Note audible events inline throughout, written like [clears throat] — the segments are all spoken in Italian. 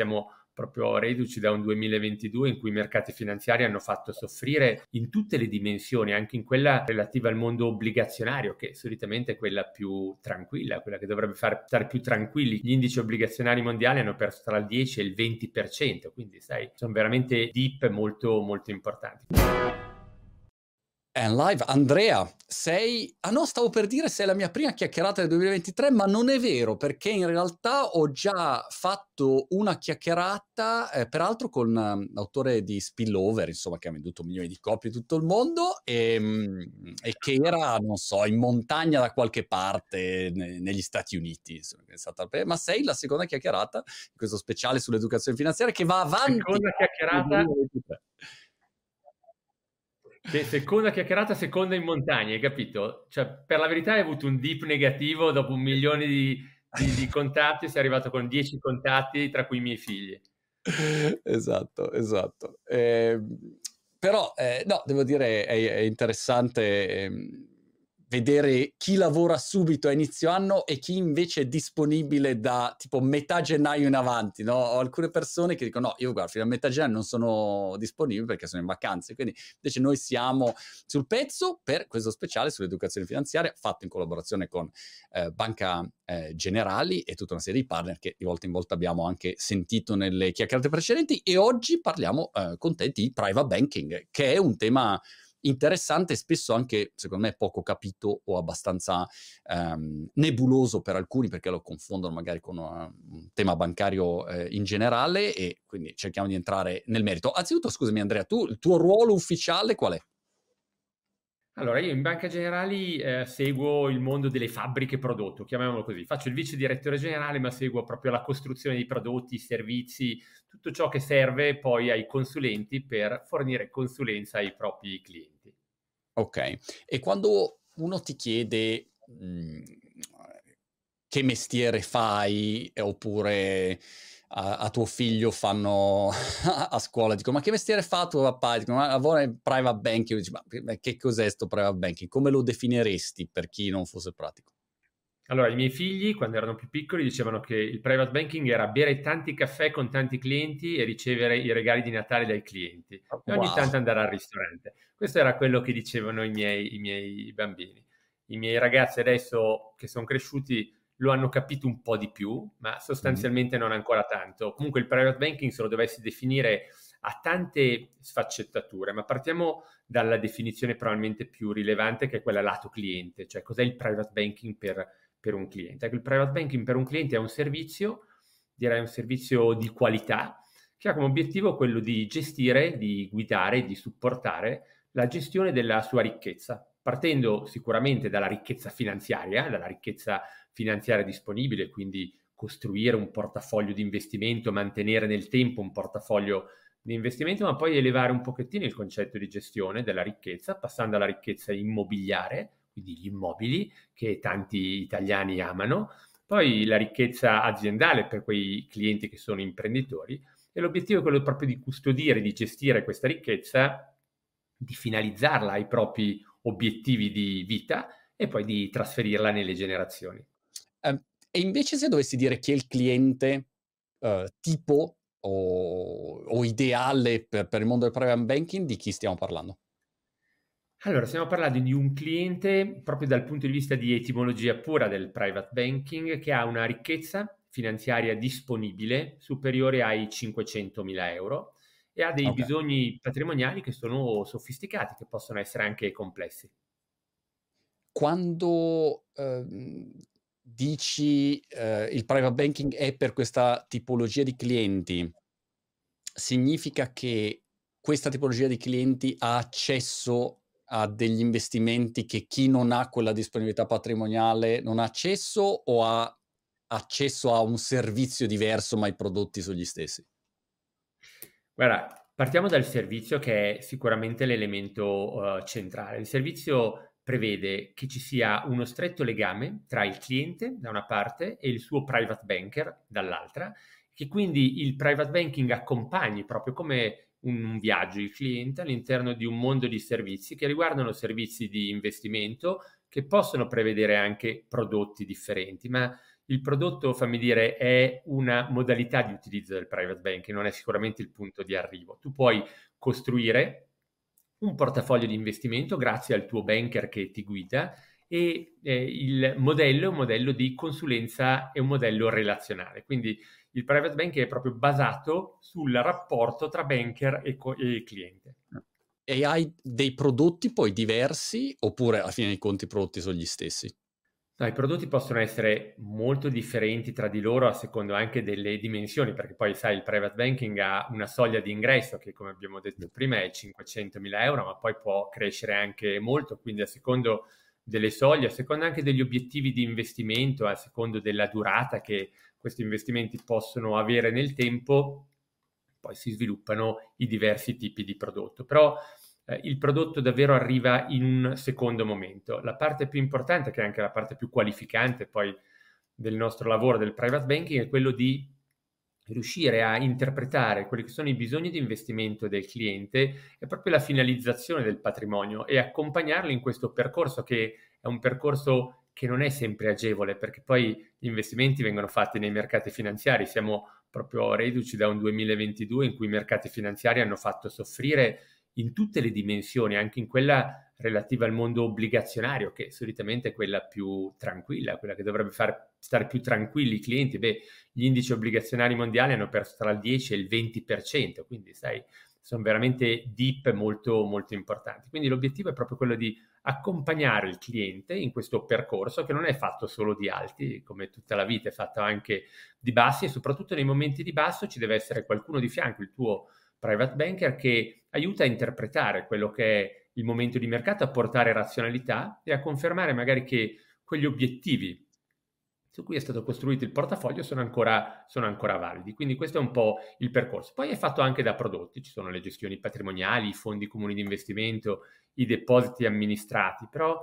siamo proprio reduci da un 2022 in cui i mercati finanziari hanno fatto soffrire in tutte le dimensioni, anche in quella relativa al mondo obbligazionario, che solitamente è quella più tranquilla, quella che dovrebbe far stare più tranquilli. Gli indici obbligazionari mondiali hanno perso tra il 10 e il 20%, quindi sai, sono veramente deep molto molto importanti. And live, Andrea, sei... Ah no, stavo per dire sei la mia prima chiacchierata del 2023, ma non è vero, perché in realtà ho già fatto una chiacchierata, eh, peraltro con um, l'autore di Spillover, insomma, che ha venduto milioni di copie in tutto il mondo, e, um, e che era, non so, in montagna da qualche parte ne, negli Stati Uniti. Insomma. Ma sei la seconda chiacchierata in questo speciale sull'educazione finanziaria che va avanti. Seconda chiacchierata che seconda chiacchierata, seconda in montagna, hai capito? Cioè, per la verità hai avuto un dip negativo dopo un milione di, di, di contatti, sei arrivato con dieci contatti, tra cui i miei figli. Esatto, esatto. Eh, però, eh, no, devo dire, è, è interessante... Eh, vedere chi lavora subito a inizio anno e chi invece è disponibile da tipo metà gennaio in avanti, no? Ho alcune persone che dicono no, io guarda, fino a metà gennaio non sono disponibile perché sono in vacanze, quindi invece noi siamo sul pezzo per questo speciale sull'educazione finanziaria fatto in collaborazione con eh, Banca eh, Generali e tutta una serie di partner che di volta in volta abbiamo anche sentito nelle chiacchierate precedenti e oggi parliamo eh, con te di private banking, che è un tema interessante e spesso anche, secondo me, poco capito o abbastanza ehm, nebuloso per alcuni perché lo confondono magari con uh, un tema bancario eh, in generale e quindi cerchiamo di entrare nel merito. Anzitutto, scusami Andrea, tu il tuo ruolo ufficiale qual è? Allora, io in Banca Generali eh, seguo il mondo delle fabbriche prodotto, chiamiamolo così. Faccio il vice direttore generale, ma seguo proprio la costruzione dei prodotti, servizi, tutto ciò che serve poi ai consulenti per fornire consulenza ai propri clienti. Ok, e quando uno ti chiede mh, mhmm, che mestiere fai, oppure a, a, tuo figlio fanno [laughs] a scuola, dico ma che mestiere fa tuo papà? Dico ma lavora in private banking, dici, ma che cos'è sto private banking? Come lo definiresti per chi non fosse pratico? Allora, i miei figli, quando erano più piccoli, dicevano che il private banking era bere tanti caffè con tanti clienti e ricevere i regali di Natale dai clienti. E ogni wow. tanto andare al ristorante. Questo era quello che dicevano i miei, i miei bambini. I miei ragazzi adesso, che sono cresciuti, lo hanno capito un po' di più, ma sostanzialmente non ancora tanto. Comunque il private banking, se lo dovessi definire, ha tante sfaccettature, ma partiamo dalla definizione probabilmente più rilevante che è quella lato cliente, cioè cos'è il private banking per, per un cliente. Ecco, il private banking per un cliente è un servizio, direi un servizio di qualità, che ha come obiettivo quello di gestire, di guidare, di supportare la gestione della sua ricchezza, partendo sicuramente dalla ricchezza finanziaria, dalla ricchezza finanziaria disponibile, quindi costruire un portafoglio di investimento, mantenere nel tempo un portafoglio di investimento, ma poi elevare un pochettino il concetto di gestione della ricchezza, passando alla ricchezza immobiliare, quindi gli immobili che tanti italiani amano, poi la ricchezza aziendale per quei clienti che sono imprenditori e l'obiettivo è quello proprio di custodire, di gestire questa ricchezza, di finalizzarla ai propri obiettivi di vita e poi di trasferirla nelle generazioni. E invece se dovessi dire chi è il cliente uh, tipo o, o ideale per, per, il mondo del private banking, di chi stiamo parlando? Allora, stiamo parlando di un cliente proprio dal punto di vista di etimologia pura del private banking che ha una ricchezza finanziaria disponibile superiore ai 500 mila euro e ha dei okay. bisogni patrimoniali che sono sofisticati, che possono essere anche complessi. Quando eh, dici eh, il private banking è per questa tipologia di clienti, significa che questa tipologia di clienti ha accesso a degli investimenti che chi non ha quella disponibilità patrimoniale non ha accesso o ha accesso a un servizio diverso ma i prodotti sono gli stessi? Guarda, partiamo dal servizio che è sicuramente l'elemento uh, centrale. Il servizio prevede che ci sia uno stretto legame tra il cliente da una parte e il suo private banker dall'altra, che quindi il private banking accompagni proprio come un viaggio il cliente all'interno di un mondo di servizi che riguardano servizi di investimento che possono prevedere anche prodotti differenti, ma il prodotto, fammi dire, è una modalità di utilizzo del private banking, non è sicuramente il punto di arrivo. Tu puoi costruire un portafoglio di investimento grazie al tuo banker che ti guida e eh, il modello è un modello di consulenza e un modello relazionale. Quindi il private banking è proprio basato sul rapporto tra banker e, co- e cliente. E hai dei prodotti poi diversi oppure alla fine dei conti i prodotti sono gli stessi? No, i prodotti possono essere molto differenti tra di loro a secondo anche delle dimensioni, perché poi sai, il private banking ha una soglia di ingresso che, come abbiamo detto prima, è 500.000 euro, ma poi può crescere anche molto, quindi a secondo delle soglie, a secondo anche degli obiettivi di investimento, a secondo della durata che questi investimenti possono avere nel tempo, poi si sviluppano i diversi tipi di prodotto. Però eh, il prodotto davvero arriva in un secondo momento. La parte più importante, che è anche la parte più qualificante poi del nostro lavoro del private banking, è quello di riuscire a interpretare quelli che sono i bisogni di investimento del cliente e proprio la finalizzazione del patrimonio e accompagnarlo in questo percorso che è un percorso che non è sempre agevole perché poi gli investimenti vengono fatti nei mercati finanziari, siamo proprio reduci da un 2022 in cui i mercati finanziari hanno fatto soffrire in tutte le dimensioni, anche in quella relativa al mondo obbligazionario, che solitamente è quella più tranquilla, quella che dovrebbe far stare più tranquilli i clienti. Beh, gli indici obbligazionari mondiali hanno perso tra il 10 e il 20%, quindi sai, sono veramente deep molto, molto importanti. Quindi l'obiettivo è proprio quello di accompagnare il cliente in questo percorso che non è fatto solo di alti, come tutta la vita, è fatto anche di bassi e soprattutto nei momenti di basso ci deve essere qualcuno di fianco, il tuo private banker che aiuta a interpretare quello che è il momento di mercato, a portare razionalità e a confermare magari che quegli obiettivi su cui è stato costruito il portafoglio sono ancora, sono ancora validi. Quindi questo è un po' il percorso. Poi è fatto anche da prodotti, ci sono le gestioni patrimoniali, i fondi comuni di investimento, i depositi amministrati, però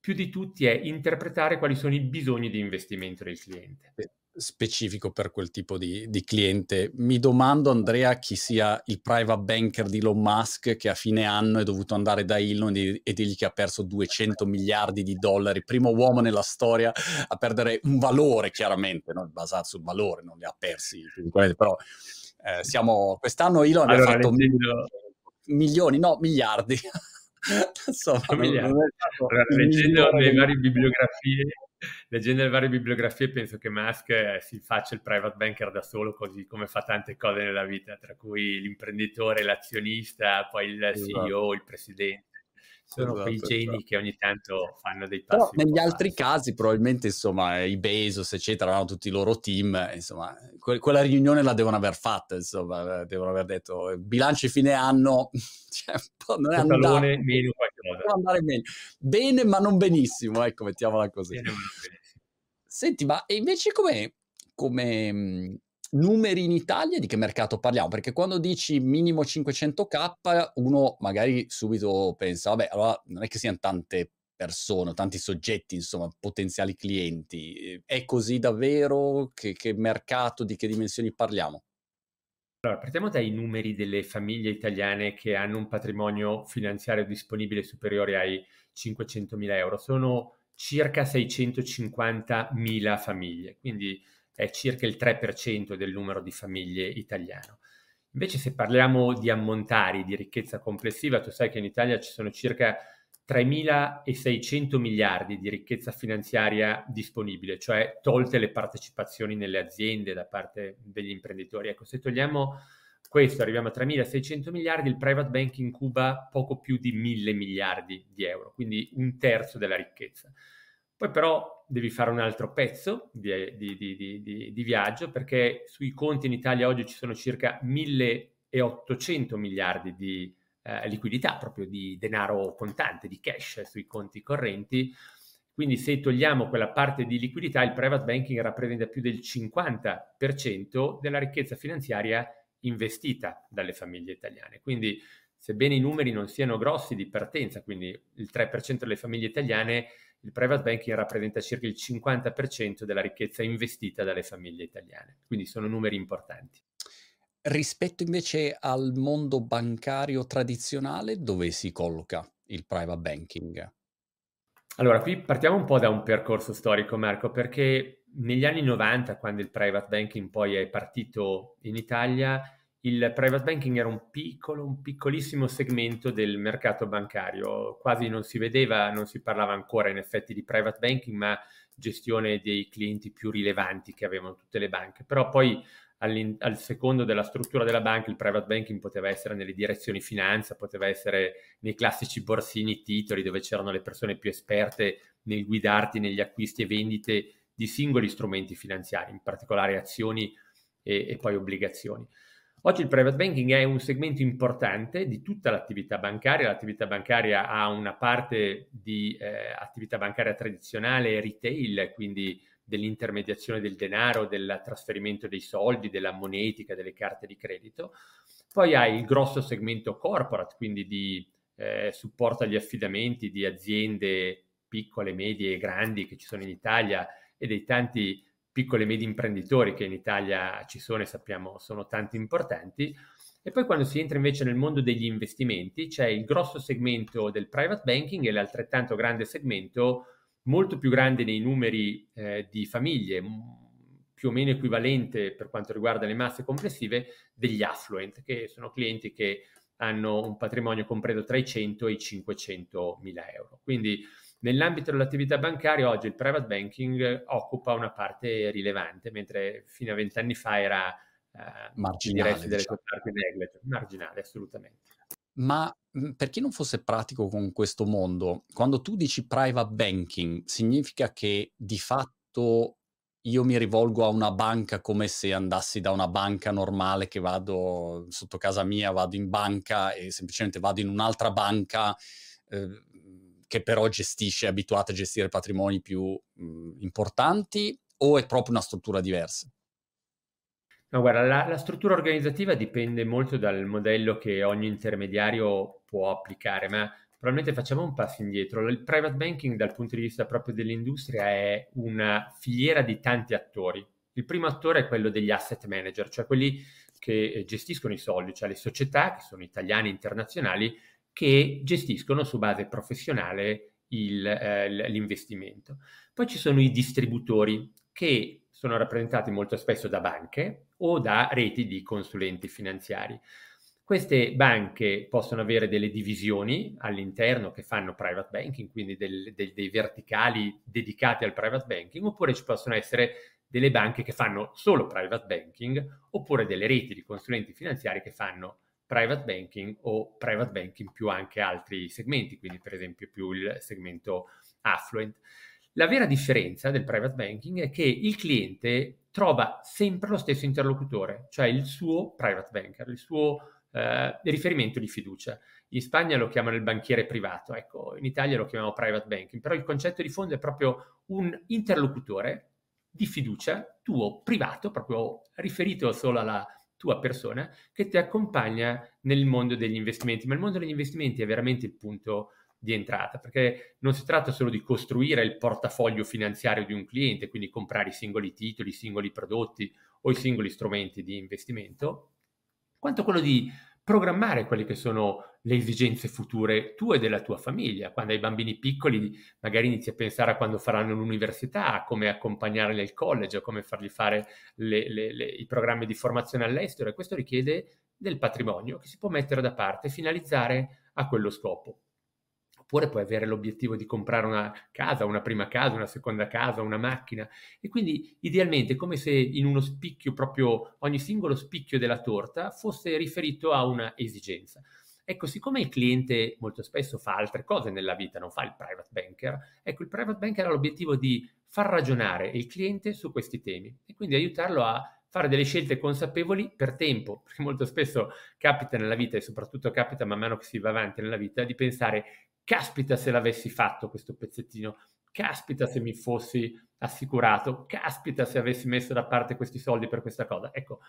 più di tutti è interpretare quali sono i bisogni di investimento del cliente specifico per quel tipo di, di, cliente. Mi domando, Andrea, chi sia il private banker di Elon Musk che a fine anno è dovuto andare da Elon e, e dirgli che ha perso 200 miliardi di dollari, primo uomo nella storia a perdere un valore, chiaramente, no? basato sul valore, non li ha persi, però eh, siamo, quest'anno Elon allora, ha fatto leggendo... milioni, no, miliardi. [laughs] Insomma, miliardi. Non, non allora, leggendo le varie bibliografie leggendo le varie bibliografie penso che Musk eh, si faccia il private banker da solo così come fa tante cose nella vita, tra cui l'imprenditore, l'azionista, poi il esatto. CEO, il presidente sono esatto, quei geni esatto. che ogni tanto fanno dei passi. Però negli altri casi, probabilmente, insomma, i Bezos, eccetera, hanno tutti i loro team, insomma, que- quella riunione la devono aver fatta, insomma, devono aver detto bilanci fine anno, [laughs] cioè, non è andato. meno andare bene. bene, ma non benissimo, ecco, mettiamola così. Bene, benissimo. Senti, ma invece come, come numeri in Italia di che mercato parliamo? Perché quando dici minimo 500k, uno magari subito pensa, vabbè, allora non è che siano tante persone, tanti soggetti, insomma, potenziali clienti. È così davvero? Che, che mercato, di che dimensioni parliamo? Allora, partiamo dai numeri delle famiglie italiane che hanno un patrimonio finanziario disponibile superiore ai 500.000 euro. Sono circa 650.000 famiglie, quindi è circa il 3% del numero di famiglie italiano. Invece se parliamo di ammontari di ricchezza complessiva, tu sai che in Italia ci sono circa 3.600 miliardi di ricchezza finanziaria disponibile, cioè tolte le partecipazioni nelle aziende da parte degli imprenditori. Ecco, se togliamo questo, arriviamo a 3.600 miliardi, il private banking cuba poco più di 1.000 miliardi di euro, quindi un terzo della ricchezza. Poi però devi fare un altro pezzo di, di, di, di, viaggio perché sui conti in Italia oggi ci sono circa 1800 miliardi di eh, liquidità, proprio di denaro contante, di cash sui conti correnti. Quindi se togliamo quella parte di liquidità, il private banking rappresenta più del 50% della ricchezza finanziaria investita dalle famiglie italiane. Quindi sebbene i numeri non siano grossi di partenza, quindi il 3% delle famiglie italiane il private banking rappresenta circa il 50% della ricchezza investita dalle famiglie italiane, quindi sono numeri importanti. Rispetto invece al mondo bancario tradizionale, dove si colloca il private banking? Allora, qui partiamo un po' da un percorso storico, Marco, perché negli anni 90, quando il private banking poi è partito in Italia, il private banking era un piccolo, un piccolissimo segmento del mercato bancario, quasi non si vedeva, non si parlava ancora in effetti di private banking, ma gestione dei clienti più rilevanti che avevano tutte le banche. Però poi al secondo della struttura della banca il private banking poteva essere nelle direzioni finanza, poteva essere nei classici borsini titoli dove c'erano le persone più esperte nel guidarti negli acquisti e vendite di singoli strumenti finanziari, in particolare azioni e, e poi obbligazioni. Oggi il private banking è un segmento importante di tutta l'attività bancaria. L'attività bancaria ha una parte di eh, attività bancaria tradizionale, retail, quindi dell'intermediazione del denaro, del trasferimento dei soldi, della monetica, delle carte di credito. Poi hai il grosso segmento corporate, quindi di eh, supporto agli affidamenti di aziende piccole, medie e grandi che ci sono in Italia e dei tanti piccoli e medi imprenditori che in Italia ci sono e sappiamo sono tanti importanti. E poi quando si entra invece nel mondo degli investimenti c'è il grosso segmento del private banking e l'altrettanto grande segmento, molto più grande nei numeri eh, di famiglie, più o meno equivalente per quanto riguarda le masse complessive, degli affluent, che sono clienti che hanno un patrimonio compreso tra i 100 e i 500 mila euro. Quindi Nell'ambito dell'attività bancaria oggi il private banking occupa una parte rilevante, mentre fino a vent'anni fa era eh, marginale, diciamo. marginale assolutamente. Ma per chi non fosse pratico con questo mondo, quando tu dici private banking, significa che di fatto io mi rivolgo a una banca come se andassi da una banca normale che vado sotto casa mia, vado in banca e semplicemente vado in un'altra banca. Eh, che però gestisce, è abituata a gestire patrimoni più mh, importanti o è proprio una struttura diversa? No, guarda, la, la, struttura organizzativa dipende molto dal modello che ogni intermediario può applicare, ma probabilmente facciamo un passo indietro. Il private banking dal punto di vista proprio dell'industria è una filiera di tanti attori. Il primo attore è quello degli asset manager, cioè quelli che gestiscono i soldi, cioè le società che sono italiane internazionali che gestiscono su base professionale il, eh, l'investimento. Poi ci sono i distributori che sono rappresentati molto spesso da banche o da reti di consulenti finanziari. Queste banche possono avere delle divisioni all'interno che fanno private banking, quindi del, del, dei verticali dedicati al private banking, oppure ci possono essere delle banche che fanno solo private banking, oppure delle reti di consulenti finanziari che fanno private banking o private banking più anche altri segmenti, quindi per esempio più il segmento affluent. La vera differenza del private banking è che il cliente trova sempre lo stesso interlocutore, cioè il suo private banker, il suo eh, riferimento di fiducia. In Spagna lo chiamano il banchiere privato, ecco, in Italia lo chiamiamo private banking, però il concetto di fondo è proprio un interlocutore di fiducia tuo privato, proprio riferito solo alla, tua persona che ti accompagna nel mondo degli investimenti, ma il mondo degli investimenti è veramente il punto di entrata, perché non si tratta solo di costruire il portafoglio finanziario di un cliente, quindi comprare i singoli titoli, i singoli prodotti o i singoli strumenti di investimento, quanto quello di programmare quelle che sono le esigenze future tue e della tua famiglia. Quando hai bambini piccoli, magari inizi a pensare a quando faranno l'università, a come accompagnarli al college, a come fargli fare le, le, le, i programmi di formazione all'estero. E questo richiede del patrimonio che si può mettere da parte e finalizzare a quello scopo oppure puoi avere l'obiettivo di comprare una casa, una prima casa, una seconda casa, una macchina e quindi idealmente è come se in uno spicchio proprio ogni singolo spicchio della torta fosse riferito a una esigenza. Ecco, siccome il cliente molto spesso fa altre cose nella vita, non fa il private banker, ecco, il private banker ha l'obiettivo di far ragionare il cliente su questi temi e quindi aiutarlo a fare delle scelte consapevoli per tempo, perché [laughs] molto spesso capita nella vita e soprattutto capita man mano che si va avanti nella vita di pensare caspita se l'avessi fatto questo pezzettino, caspita se mi fossi assicurato, caspita se avessi messo da parte questi soldi per questa cosa. Ecco,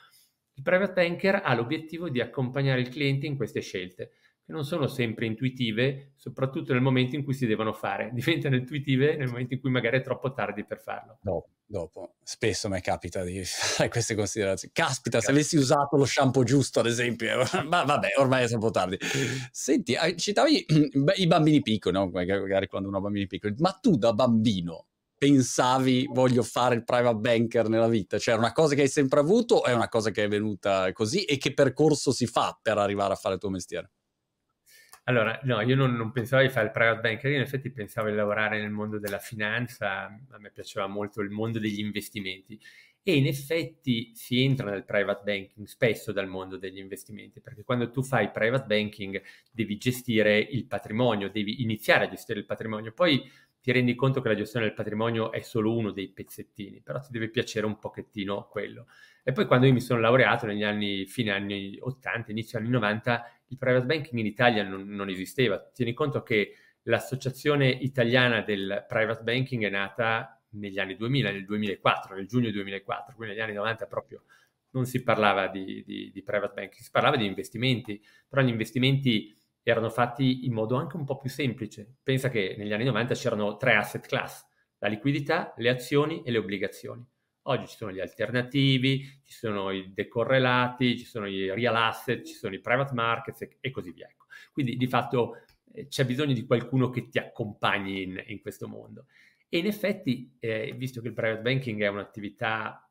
il private banker ha l'obiettivo di accompagnare il cliente in queste scelte, che non sono sempre intuitive, soprattutto nel momento in cui si devono fare. [laughs] Diventano intuitive nel momento in cui magari è troppo tardi per farlo. No dopo. Spesso mi capita di [laughs] fare queste considerazioni. Caspita, se avessi usato lo shampoo giusto, ad esempio, [laughs] ma vabbè, ormai è troppo tardi. Senti, citavi [clears throat] i bambini piccoli, no? magari quando uno ha bambini piccoli, ma tu da bambino pensavi voglio fare il private banker nella vita? Cioè è una cosa che hai sempre avuto o è una cosa che è venuta così e che percorso si fa per arrivare a fare il tuo mestiere? Allora, no, io non, non, pensavo di fare il private banker, io in effetti pensavo di lavorare nel mondo della finanza, a me piaceva molto il mondo degli investimenti e in effetti si entra nel private banking spesso dal mondo degli investimenti, perché quando tu fai private banking devi gestire il patrimonio, devi iniziare a gestire il patrimonio, poi ti rendi conto che la gestione del patrimonio è solo uno dei pezzettini, però ti deve piacere un pochettino quello. E poi quando io mi sono laureato negli anni, fine anni 80, inizio anni 90, il private banking in Italia non, non esisteva. Tieni conto che l'associazione italiana del private banking è nata negli anni 2000, nel 2004, nel giugno 2004, quindi negli anni 90 proprio non si parlava di, di, di private banking, si parlava di investimenti, però gli investimenti erano fatti in modo anche un po' più semplice. Pensa che negli anni 90 c'erano tre asset class, la liquidità, le azioni e le obbligazioni. Oggi ci sono gli alternativi, ci sono i decorrelati, ci sono i real asset, ci sono i private markets e, e così via. Ecco. Quindi di fatto eh, c'è bisogno di qualcuno che ti accompagni in, in questo mondo. E in effetti, eh, visto che il private banking è un'attività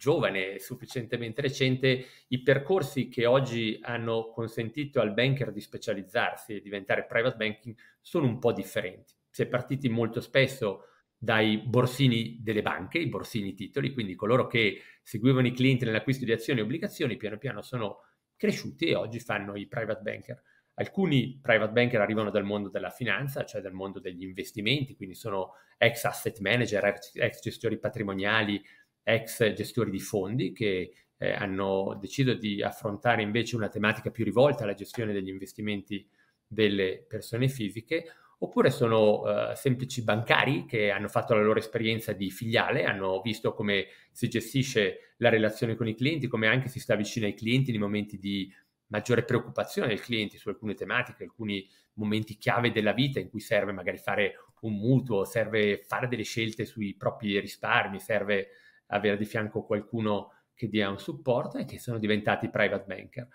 giovane, sufficientemente recente, i percorsi che oggi hanno consentito al banker di specializzarsi e diventare private banking sono un po' differenti. Si è partiti molto spesso dai borsini delle banche, i borsini titoli, quindi coloro che seguivano i clienti nell'acquisto di azioni e obbligazioni piano piano sono cresciuti e oggi fanno i private banker. Alcuni private banker arrivano dal mondo della finanza, cioè dal mondo degli investimenti, quindi sono ex asset manager, ex, gestori patrimoniali, ex gestori di fondi che eh, hanno deciso di affrontare invece una tematica più rivolta alla gestione degli investimenti delle persone fisiche, oppure sono uh, semplici bancari che hanno fatto la loro esperienza di filiale, hanno visto come si gestisce la relazione con i clienti, come anche si sta vicino ai clienti nei momenti di maggiore preoccupazione del cliente su alcune tematiche, alcuni momenti chiave della vita in cui serve magari fare un mutuo, serve fare delle scelte sui propri risparmi, serve avere di fianco qualcuno che dia un supporto e che sono diventati private banker.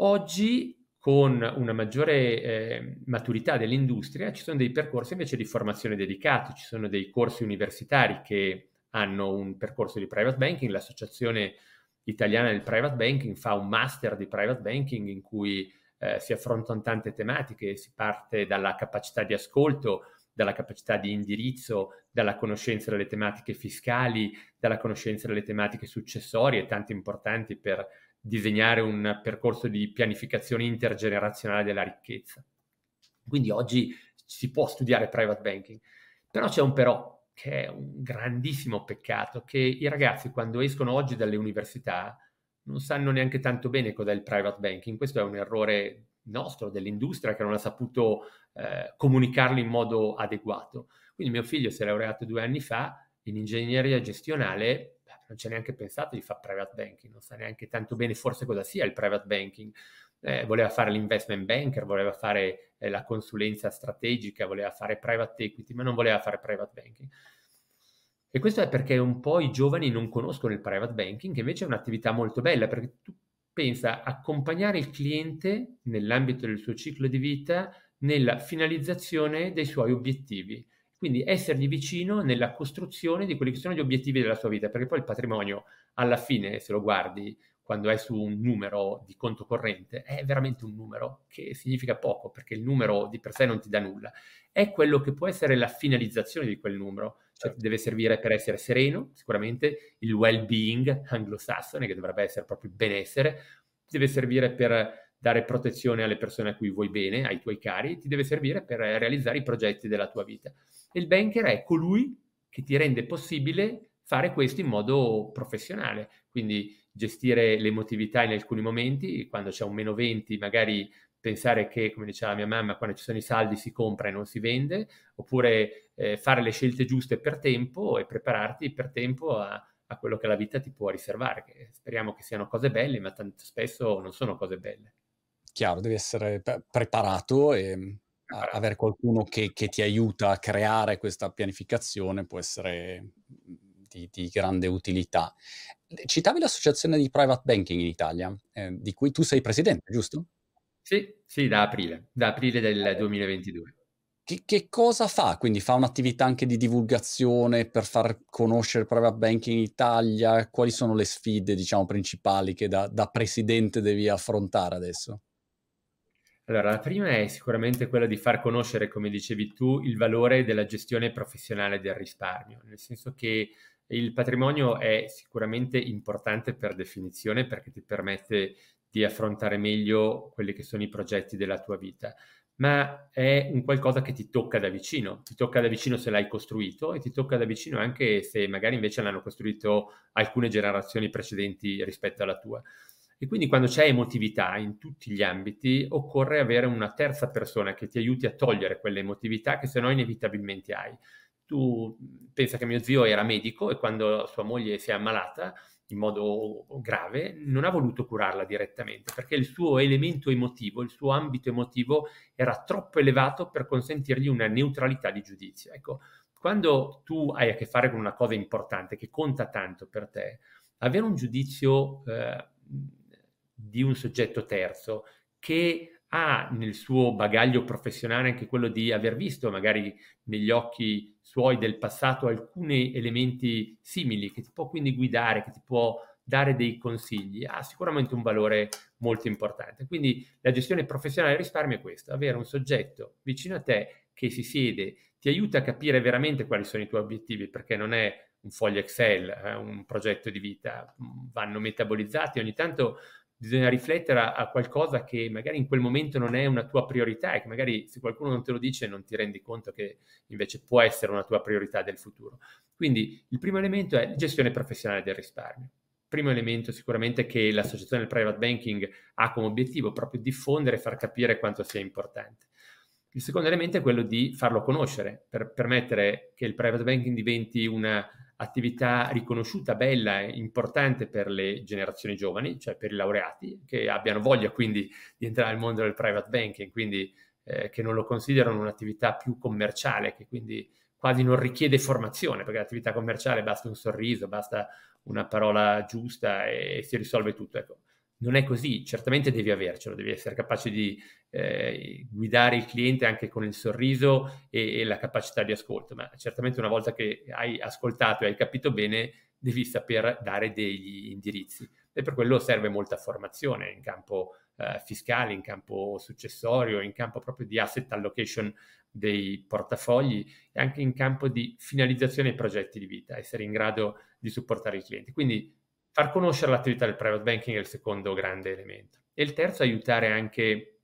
Oggi, con una maggiore eh, maturità dell'industria, ci sono dei percorsi invece di formazione dedicati, ci sono dei corsi universitari che hanno un percorso di private banking, l'associazione italiana del private banking fa un master di private banking in cui eh, si affrontano tante tematiche, si parte dalla capacità di ascolto, dalla capacità di indirizzo, dalla conoscenza delle tematiche fiscali, dalla conoscenza delle tematiche successorie, tanto importanti per disegnare un percorso di pianificazione intergenerazionale della ricchezza. Quindi oggi si può studiare private banking, però c'è un però che è un grandissimo peccato, che i ragazzi quando escono oggi dalle università non sanno neanche tanto bene cos'è il private banking. Questo è un errore nostro, dell'industria, che non ha saputo eh, comunicarlo in modo adeguato. Quindi mio figlio si è laureato due anni fa in ingegneria gestionale, non ci ha neanche pensato di fare private banking, non sa neanche tanto bene forse cosa sia il private banking. Eh, voleva fare l'investment banker, voleva fare eh, la consulenza strategica, voleva fare private equity, ma non voleva fare private banking. E questo è perché un po' i giovani non conoscono il private banking, che invece è un'attività molto bella, perché tu pensa accompagnare il cliente nell'ambito del suo ciclo di vita nella finalizzazione dei suoi obiettivi. Quindi essergli vicino nella costruzione di quelli che sono gli obiettivi della sua vita, perché poi il patrimonio alla fine, se lo guardi quando è su un numero di conto corrente, è veramente un numero che significa poco, perché il numero di per sé non ti dà nulla. È quello che può essere la finalizzazione di quel numero, cioè certo. deve servire per essere sereno, sicuramente il well-being anglosassone, che dovrebbe essere proprio il benessere, deve servire per dare protezione alle persone a cui vuoi bene, ai tuoi cari, ti deve servire per realizzare i progetti della tua vita. E il banker è colui che ti rende possibile fare questo in modo professionale, quindi gestire l'emotività in alcuni momenti, quando c'è un meno 20 magari pensare che, come diceva mia mamma, quando ci sono i saldi si compra e non si vende, oppure eh, fare le scelte giuste per tempo e prepararti per tempo a, a, quello che la vita ti può riservare, che speriamo che siano cose belle, ma tanto spesso non sono cose belle. Chiaro, devi essere pre- preparato e preparato. avere qualcuno che, che, ti aiuta a creare questa pianificazione può essere di, di grande utilità. Citavi l'associazione di private banking in Italia, eh, di cui tu sei presidente, giusto? Sì, sì, da aprile, da aprile del 2022. che, che, cosa fa? Quindi fa un'attività anche di divulgazione per far conoscere il private banking in Italia? Quali sono le sfide, diciamo, principali che da, da presidente devi affrontare adesso? Allora, la prima è sicuramente quella di far conoscere, come dicevi tu, il valore della gestione professionale del risparmio, nel senso che il patrimonio è sicuramente importante per definizione perché ti permette di affrontare meglio quelli che sono i progetti della tua vita ma è un qualcosa che ti tocca da vicino, ti tocca da vicino se l'hai costruito e ti tocca da vicino anche se magari invece l'hanno costruito alcune generazioni precedenti rispetto alla tua. E quindi quando c'è emotività in tutti gli ambiti, occorre avere una terza persona che ti aiuti a togliere quelle emotività che se no inevitabilmente hai. Tu pensa che mio zio era medico e quando sua moglie si è ammalata, in modo grave, non ha voluto curarla direttamente perché il suo elemento emotivo, il suo ambito emotivo era troppo elevato per consentirgli una neutralità di giudizio. Ecco, quando tu hai a che fare con una cosa importante che conta tanto per te, avere un giudizio eh, di un soggetto terzo che ha nel suo bagaglio professionale anche quello di aver visto magari negli occhi suoi del passato alcuni elementi simili che ti può quindi guidare, che ti può dare dei consigli, ha sicuramente un valore molto importante. Quindi la gestione professionale del risparmio è questa, avere un soggetto vicino a te che si siede, ti aiuta a capire veramente quali sono i tuoi obiettivi, perché non è un foglio Excel, eh, un progetto di vita, vanno metabolizzati, ogni tanto bisogna riflettere a, a, qualcosa che magari in quel momento non è una tua priorità e che magari se qualcuno non te lo dice non ti rendi conto che invece può essere una tua priorità del futuro. Quindi il primo elemento è gestione professionale del risparmio. Primo elemento sicuramente che l'associazione del private banking ha come obiettivo proprio diffondere e far capire quanto sia importante. Il secondo elemento è quello di farlo conoscere per permettere che il private banking diventi una attività riconosciuta, bella importante per le generazioni giovani, cioè per i laureati, che abbiano voglia quindi di entrare nel mondo del private banking, quindi eh, che non lo considerano un'attività più commerciale, che quindi quasi non richiede formazione, perché l'attività commerciale basta un sorriso, basta una parola giusta e, e si risolve tutto. Ecco, non è così, certamente devi avercelo, devi essere capace di eh, guidare il cliente anche con il sorriso e, e, la capacità di ascolto, ma certamente una volta che hai ascoltato e hai capito bene, devi saper dare degli indirizzi e per quello serve molta formazione in campo eh, fiscale, in campo successorio, in campo proprio di asset allocation dei portafogli e anche in campo di finalizzazione ai progetti di vita, essere in grado di supportare i clienti. Quindi far conoscere l'attività del private banking è il secondo grande elemento. E il terzo, aiutare anche,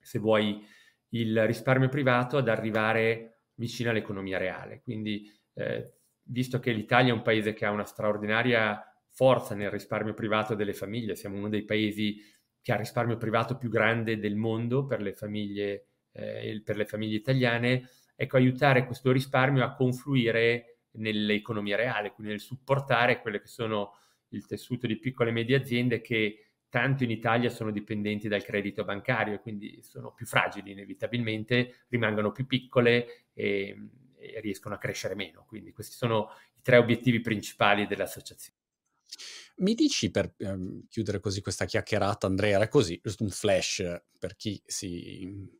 se vuoi, il risparmio privato ad arrivare vicino all'economia reale. Quindi, eh, visto che l'Italia è un paese che ha una straordinaria forza nel risparmio privato delle famiglie, siamo uno dei paesi che ha il risparmio privato più grande del mondo per le famiglie, eh, per le famiglie italiane, ecco, aiutare questo risparmio a confluire nell'economia reale, quindi nel supportare quelle che sono il tessuto di piccole e medie aziende che tanto in Italia sono dipendenti dal credito bancario e quindi sono più fragili inevitabilmente, rimangono più piccole e, e riescono a crescere meno. Quindi questi sono i tre obiettivi principali dell'associazione. Mi dici per ehm, chiudere così questa chiacchierata, Andrea, era così, giusto un flash per chi si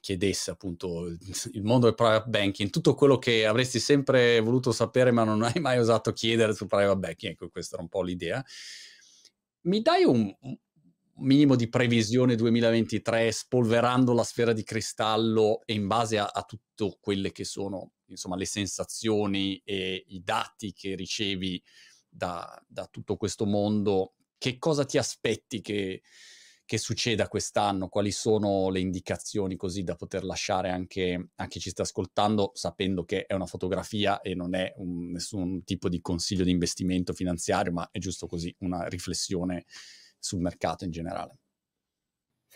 chiedesse appunto [laughs] il mondo del private banking, tutto quello che avresti sempre voluto sapere ma non [laughs] hai mai osato chiedere sul private banking, ecco questa era un po' l'idea. Mi dai un, minimo di previsione 2023 spolverando la sfera di cristallo e in base a, a tutte quelle che sono insomma le sensazioni e i dati che ricevi da, da tutto questo mondo, che cosa ti aspetti che che succeda quest'anno, quali sono le indicazioni così da poter lasciare anche a chi ci sta ascoltando, sapendo che è una fotografia e non è un, nessun tipo di consiglio di investimento finanziario, ma è giusto così una riflessione sul mercato in generale.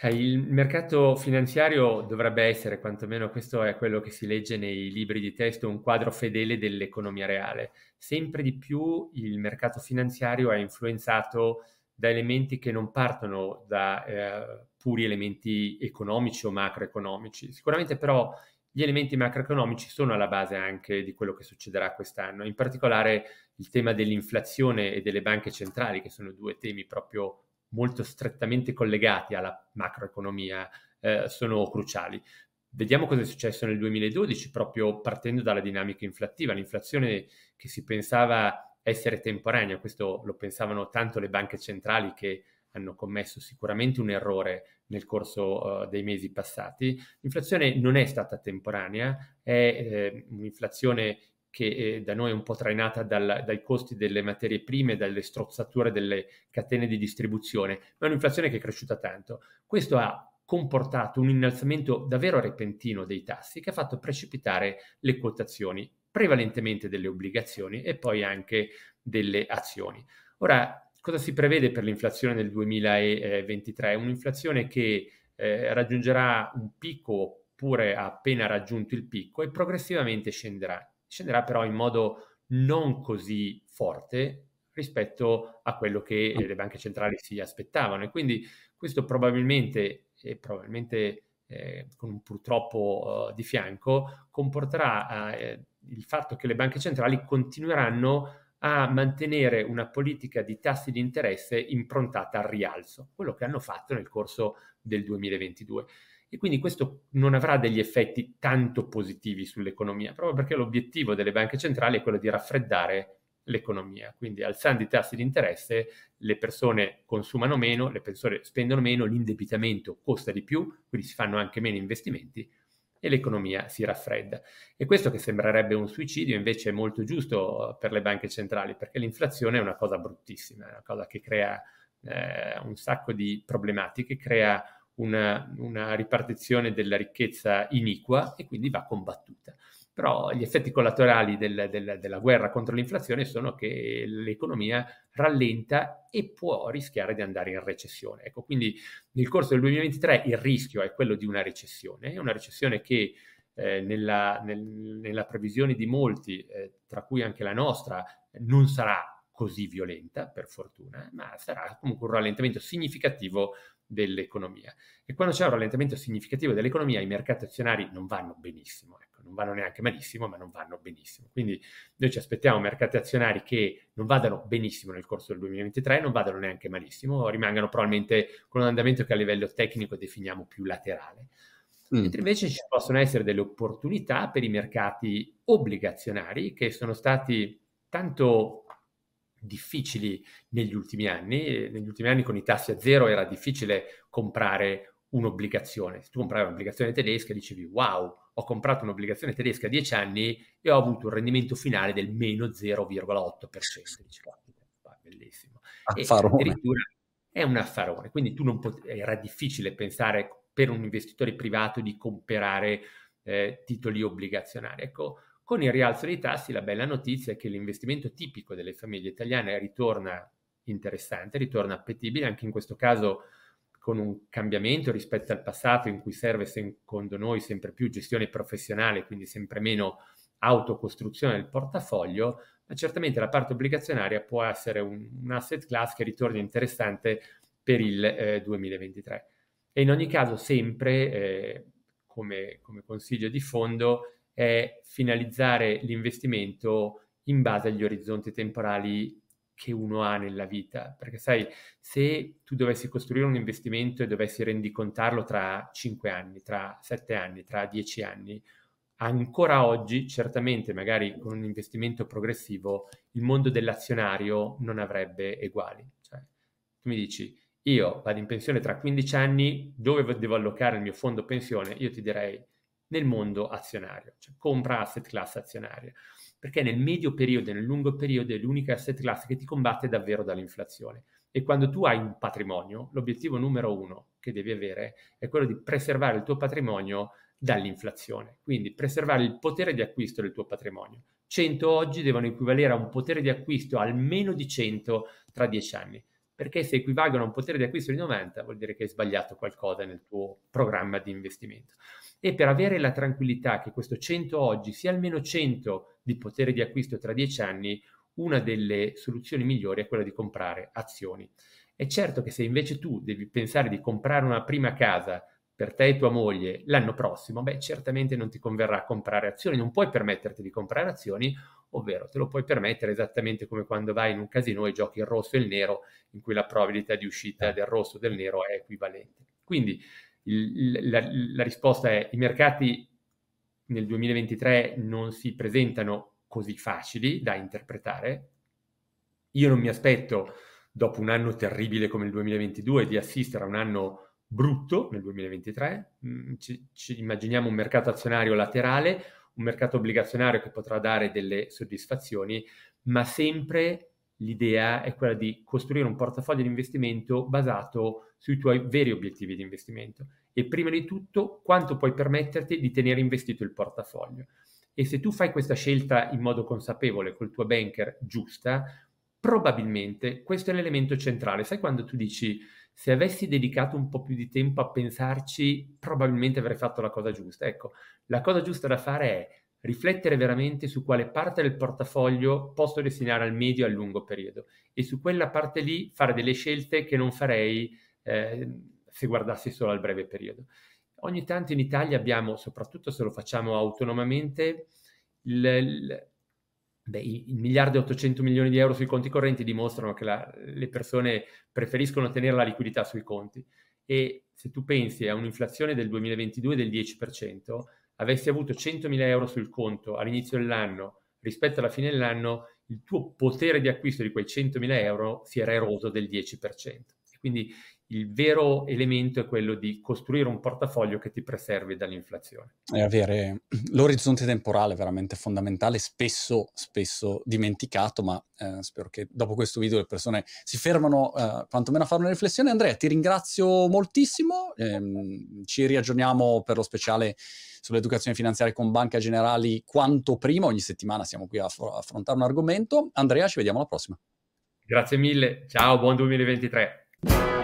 il mercato finanziario dovrebbe essere, quantomeno questo è quello che si legge nei libri di testo, un quadro fedele dell'economia reale. Sempre di più il mercato finanziario è influenzato da elementi che non partono da eh, puri elementi economici o macroeconomici. Sicuramente però gli elementi macroeconomici sono alla base anche di quello che succederà quest'anno, in particolare il tema dell'inflazione e delle banche centrali, che sono due temi proprio molto strettamente collegati alla macroeconomia, eh, sono cruciali. Vediamo cosa è successo nel 2012, proprio partendo dalla dinamica inflattiva. L'inflazione che si pensava essere temporanea, questo lo pensavano tanto le banche centrali che hanno commesso sicuramente un errore nel corso uh, dei mesi passati. L'inflazione non è stata temporanea, è eh, un'inflazione che eh, da noi è un po' trainata dal, dai costi delle materie prime, dalle strozzature delle catene di distribuzione, ma è un'inflazione che è cresciuta tanto. Questo ha comportato un innalzamento davvero repentino dei tassi che ha fatto precipitare le quotazioni, prevalentemente delle obbligazioni e poi anche delle azioni. Ora, cosa si prevede per l'inflazione nel 2023? Un'inflazione che eh, raggiungerà un picco oppure ha appena raggiunto il picco e progressivamente scenderà scenderà però in modo non così forte rispetto a quello che le banche centrali si aspettavano e quindi questo probabilmente, e probabilmente eh, con un purtroppo uh, di fianco, comporterà uh, il fatto che le banche centrali continueranno a mantenere una politica di tassi di interesse improntata al rialzo, quello che hanno fatto nel corso del 2022 e quindi questo non avrà degli effetti tanto positivi sull'economia, proprio perché l'obiettivo delle banche centrali è quello di raffreddare l'economia. Quindi alzando i tassi di interesse le persone consumano meno, le persone spendono meno, l'indebitamento costa di più, quindi si fanno anche meno investimenti e l'economia si raffredda. E questo che sembrerebbe un suicidio invece è molto giusto per le banche centrali, perché l'inflazione è una cosa bruttissima, è una cosa che crea eh, un sacco di problematiche, crea una, una ripartizione della ricchezza iniqua e quindi va combattuta. Però gli effetti collaterali del, del, della guerra contro l'inflazione sono che l'economia rallenta e può rischiare di andare in recessione. Ecco, quindi nel corso del 2023 il rischio è quello di una recessione, una recessione che eh, nella, nel, nella, previsione di molti, eh, tra cui anche la nostra, non sarà così violenta, per fortuna, ma sarà comunque un rallentamento significativo dell'economia. E quando c'è un rallentamento significativo dell'economia, i mercati azionari non vanno benissimo, non vanno neanche malissimo, ma non vanno benissimo. Quindi noi ci aspettiamo mercati azionari che non vadano benissimo nel corso del 2023, non vadano neanche malissimo, rimangano probabilmente con un andamento che a livello tecnico definiamo più laterale. Mm. Mentre invece ci possono essere delle opportunità per i mercati obbligazionari che sono stati tanto difficili negli ultimi anni. Negli ultimi anni con i tassi a zero era difficile comprare un'obbligazione. Se tu compravi un'obbligazione tedesca dicevi wow, ho comprato un'obbligazione tedesca a 10 anni e ho avuto un rendimento finale del meno 0,8%. Dici, bellissimo. Affarone. E addirittura è un affarone, quindi tu non pot- era difficile pensare per un investitore privato di comprare eh, titoli obbligazionari. Ecco, con il rialzo dei tassi la bella notizia è che l'investimento tipico delle famiglie italiane ritorna interessante, ritorna appetibile, anche in questo caso con un cambiamento rispetto al passato in cui serve secondo noi sempre più gestione professionale, quindi sempre meno autocostruzione del portafoglio, ma certamente la parte obbligazionaria può essere un, un asset class che ritorna interessante per il eh, 2023. E in ogni caso sempre, eh, come, come consiglio di fondo, è finalizzare l'investimento in base agli orizzonti temporali che uno ha nella vita. Perché sai, se tu dovessi costruire un investimento e dovessi rendicontarlo tra 5 anni, tra 7 anni, tra 10 anni, ancora oggi, certamente magari con un investimento progressivo, il mondo dell'azionario non avrebbe eguali. Cioè, tu mi dici, io vado in pensione tra 15 anni, dove devo allocare il mio fondo pensione? Io ti direi nel mondo azionario, cioè compra asset class azionaria, perché nel medio periodo e nel lungo periodo è l'unica asset class che ti combatte davvero dall'inflazione. E quando tu hai un patrimonio, l'obiettivo numero uno che devi avere è quello di preservare il tuo patrimonio dall'inflazione, quindi preservare il potere di acquisto del tuo patrimonio. 100 oggi devono equivalere a un potere di acquisto almeno di 100 tra 10 anni, perché se equivalgono a un potere di acquisto di 90 vuol dire che hai sbagliato qualcosa nel tuo programma di investimento e per avere la tranquillità che questo 100 oggi sia almeno 100 di potere di acquisto tra 10 anni, una delle soluzioni migliori è quella di comprare azioni. È certo che se invece tu devi pensare di comprare una prima casa per te e tua moglie l'anno prossimo, beh, certamente non ti converrà comprare azioni, non puoi permetterti di comprare azioni, ovvero te lo puoi permettere esattamente come quando vai in un casino e giochi il rosso e il nero, in cui la probabilità di uscita del rosso o del nero è equivalente. Quindi il, la, la risposta è i mercati nel 2023 non si presentano così facili da interpretare. Io non mi aspetto, dopo un anno terribile come il 2022, di assistere a un anno brutto nel 2023. Mm, ci, ci immaginiamo un mercato azionario laterale, un mercato obbligazionario che potrà dare delle soddisfazioni, ma sempre l'idea è quella di costruire un portafoglio di investimento basato sui tuoi veri obiettivi di investimento e prima di tutto quanto puoi permetterti di tenere investito il portafoglio. E se tu fai questa scelta in modo consapevole col tuo banker giusta, probabilmente questo è l'elemento centrale. Sai quando tu dici se avessi dedicato un po' più di tempo a pensarci, probabilmente avrei fatto la cosa giusta. Ecco, la cosa giusta da fare è riflettere veramente su quale parte del portafoglio posso destinare al medio e al lungo periodo e su quella parte lì fare delle scelte che non farei eh, se guardassi solo al breve periodo. Ogni tanto in Italia abbiamo, soprattutto se lo facciamo autonomamente, beh, il miliardo e 800 milioni di euro sui conti correnti dimostrano che la, le persone preferiscono tenere la liquidità sui conti e se tu pensi a un'inflazione del 2022 del 10%, avessi avuto 100.000 euro sul conto all'inizio dell'anno rispetto alla fine dell'anno, il tuo potere di acquisto di quei 100.000 euro si era eroso del 10%. Quindi il vero elemento è quello di costruire un portafoglio che ti preservi dall'inflazione. E avere l'orizzonte temporale veramente fondamentale, spesso, spesso dimenticato, ma eh, spero che dopo questo video le persone si fermano eh, quantomeno a fare una riflessione. Andrea, ti ringrazio moltissimo, ehm, ci riaggiorniamo per lo speciale sull'educazione finanziaria con Banca Generali quanto prima, ogni settimana siamo qui a affrontare un argomento. Andrea, ci vediamo alla prossima. Grazie mille, ciao, buon 2023.